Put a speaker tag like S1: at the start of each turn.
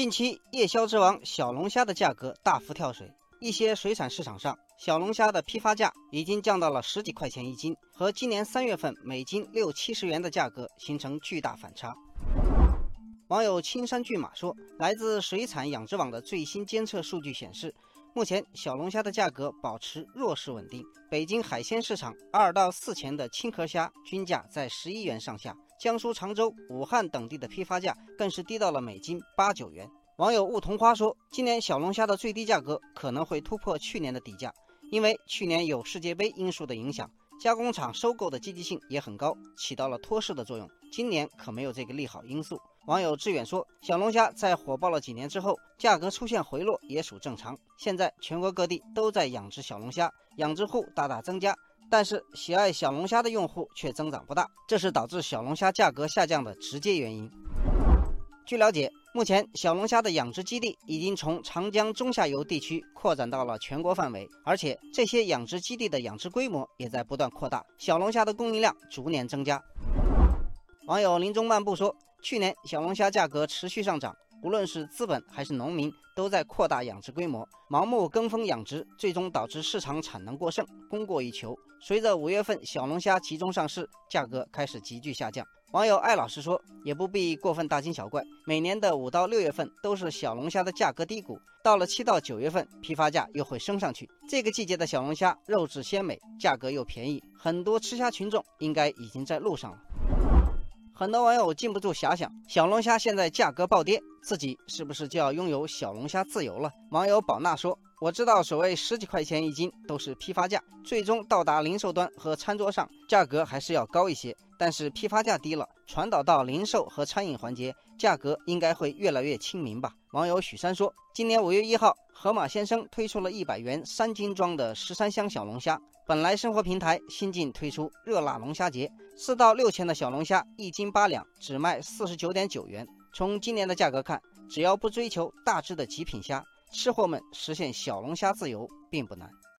S1: 近期夜宵之王小龙虾的价格大幅跳水，一些水产市场上小龙虾的批发价已经降到了十几块钱一斤，和今年三月份每斤六七十元的价格形成巨大反差。网友青山骏马说，来自水产养殖网的最新监测数据显示。目前小龙虾的价格保持弱势稳定，北京海鲜市场二到四钱的青壳虾均价在十一元上下，江苏常州、武汉等地的批发价更是低到了每斤八九元。网友雾桐花说，今年小龙虾的最低价格可能会突破去年的底价，因为去年有世界杯因素的影响，加工厂收购的积极性也很高，起到了托市的作用。今年可没有这个利好因素。网友志远说：“小龙虾在火爆了几年之后，价格出现回落也属正常。现在全国各地都在养殖小龙虾，养殖户大大增加，但是喜爱小龙虾的用户却增长不大，这是导致小龙虾价格下降的直接原因。”据了解，目前小龙虾的养殖基地已经从长江中下游地区扩展到了全国范围，而且这些养殖基地的养殖规模也在不断扩大，小龙虾的供应量逐年增加。网友林中漫步说。去年小龙虾价格持续上涨，无论是资本还是农民都在扩大养殖规模，盲目跟风养殖，最终导致市场产能过剩，供过于求。随着五月份小龙虾集中上市，价格开始急剧下降。网友艾老师说，也不必过分大惊小怪，每年的五到六月份都是小龙虾的价格低谷，到了七到九月份，批发价又会升上去。这个季节的小龙虾肉质鲜美，价格又便宜，很多吃虾群众应该已经在路上了。很多网友禁不住遐想：小龙虾现在价格暴跌，自己是不是就要拥有小龙虾自由了？网友宝娜说：“我知道，所谓十几块钱一斤都是批发价，最终到达零售端和餐桌上，价格还是要高一些。但是批发价低了，传导到零售和餐饮环节，价格应该会越来越亲民吧？”网友许山说：“今年五月一号，盒马鲜生推出了一百元三斤装的十三香小龙虾。”本来生活平台新近推出热辣龙虾节，四到六千的小龙虾一斤八两，只卖四十九点九元。从今年的价格看，只要不追求大只的极品虾，吃货们实现小龙虾自由并不难。